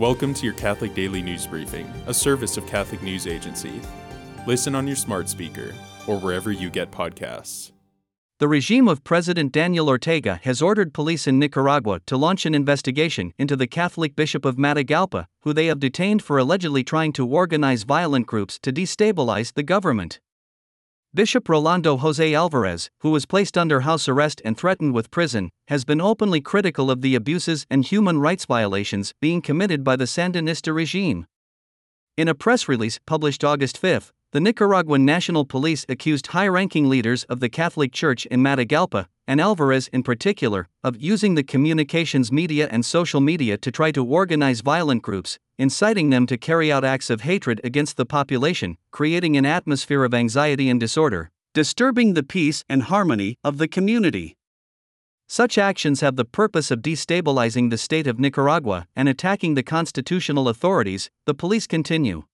Welcome to your Catholic Daily News Briefing, a service of Catholic News Agency. Listen on your smart speaker or wherever you get podcasts. The regime of President Daniel Ortega has ordered police in Nicaragua to launch an investigation into the Catholic Bishop of Matagalpa, who they have detained for allegedly trying to organize violent groups to destabilize the government. Bishop Rolando Jose Alvarez, who was placed under house arrest and threatened with prison, has been openly critical of the abuses and human rights violations being committed by the Sandinista regime. In a press release published August 5, the Nicaraguan National Police accused high ranking leaders of the Catholic Church in Matagalpa, and Alvarez in particular, of using the communications media and social media to try to organize violent groups, inciting them to carry out acts of hatred against the population, creating an atmosphere of anxiety and disorder, disturbing the peace and harmony of the community. Such actions have the purpose of destabilizing the state of Nicaragua and attacking the constitutional authorities, the police continue.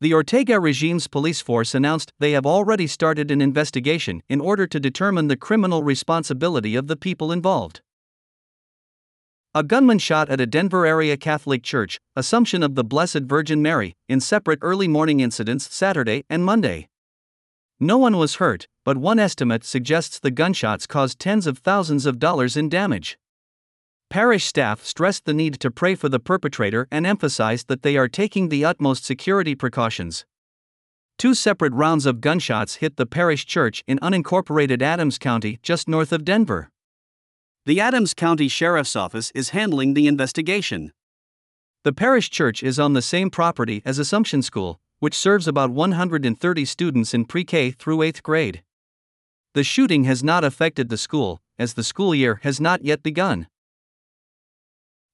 The Ortega regime's police force announced they have already started an investigation in order to determine the criminal responsibility of the people involved. A gunman shot at a Denver area Catholic church, Assumption of the Blessed Virgin Mary, in separate early morning incidents Saturday and Monday. No one was hurt, but one estimate suggests the gunshots caused tens of thousands of dollars in damage. Parish staff stressed the need to pray for the perpetrator and emphasized that they are taking the utmost security precautions. Two separate rounds of gunshots hit the parish church in unincorporated Adams County, just north of Denver. The Adams County Sheriff's Office is handling the investigation. The parish church is on the same property as Assumption School, which serves about 130 students in pre K through 8th grade. The shooting has not affected the school, as the school year has not yet begun.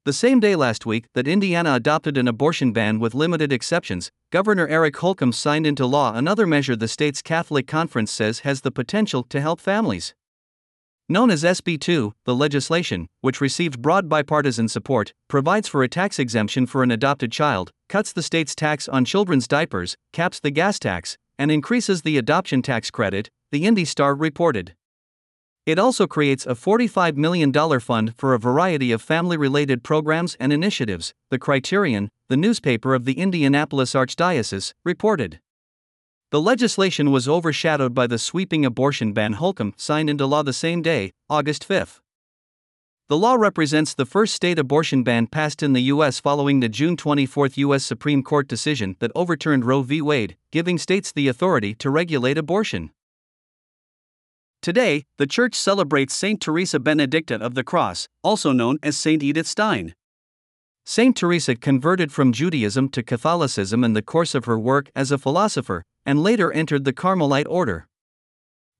The same day last week that Indiana adopted an abortion ban with limited exceptions, Governor Eric Holcomb signed into law another measure the state's Catholic Conference says has the potential to help families. Known as SB 2, the legislation, which received broad bipartisan support, provides for a tax exemption for an adopted child, cuts the state's tax on children's diapers, caps the gas tax, and increases the adoption tax credit, the Indy Star reported. It also creates a $45 million fund for a variety of family related programs and initiatives, the Criterion, the newspaper of the Indianapolis Archdiocese, reported. The legislation was overshadowed by the sweeping abortion ban Holcomb signed into law the same day, August 5. The law represents the first state abortion ban passed in the U.S. following the June 24 U.S. Supreme Court decision that overturned Roe v. Wade, giving states the authority to regulate abortion. Today, the Church celebrates Saint Teresa Benedicta of the Cross, also known as Saint Edith Stein. Saint Teresa converted from Judaism to Catholicism in the course of her work as a philosopher, and later entered the Carmelite order.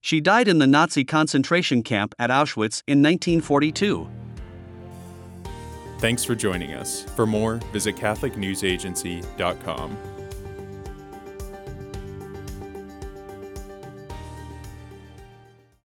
She died in the Nazi concentration camp at Auschwitz in 1942. Thanks for joining us. For more, visit CatholicNewsAgency.com.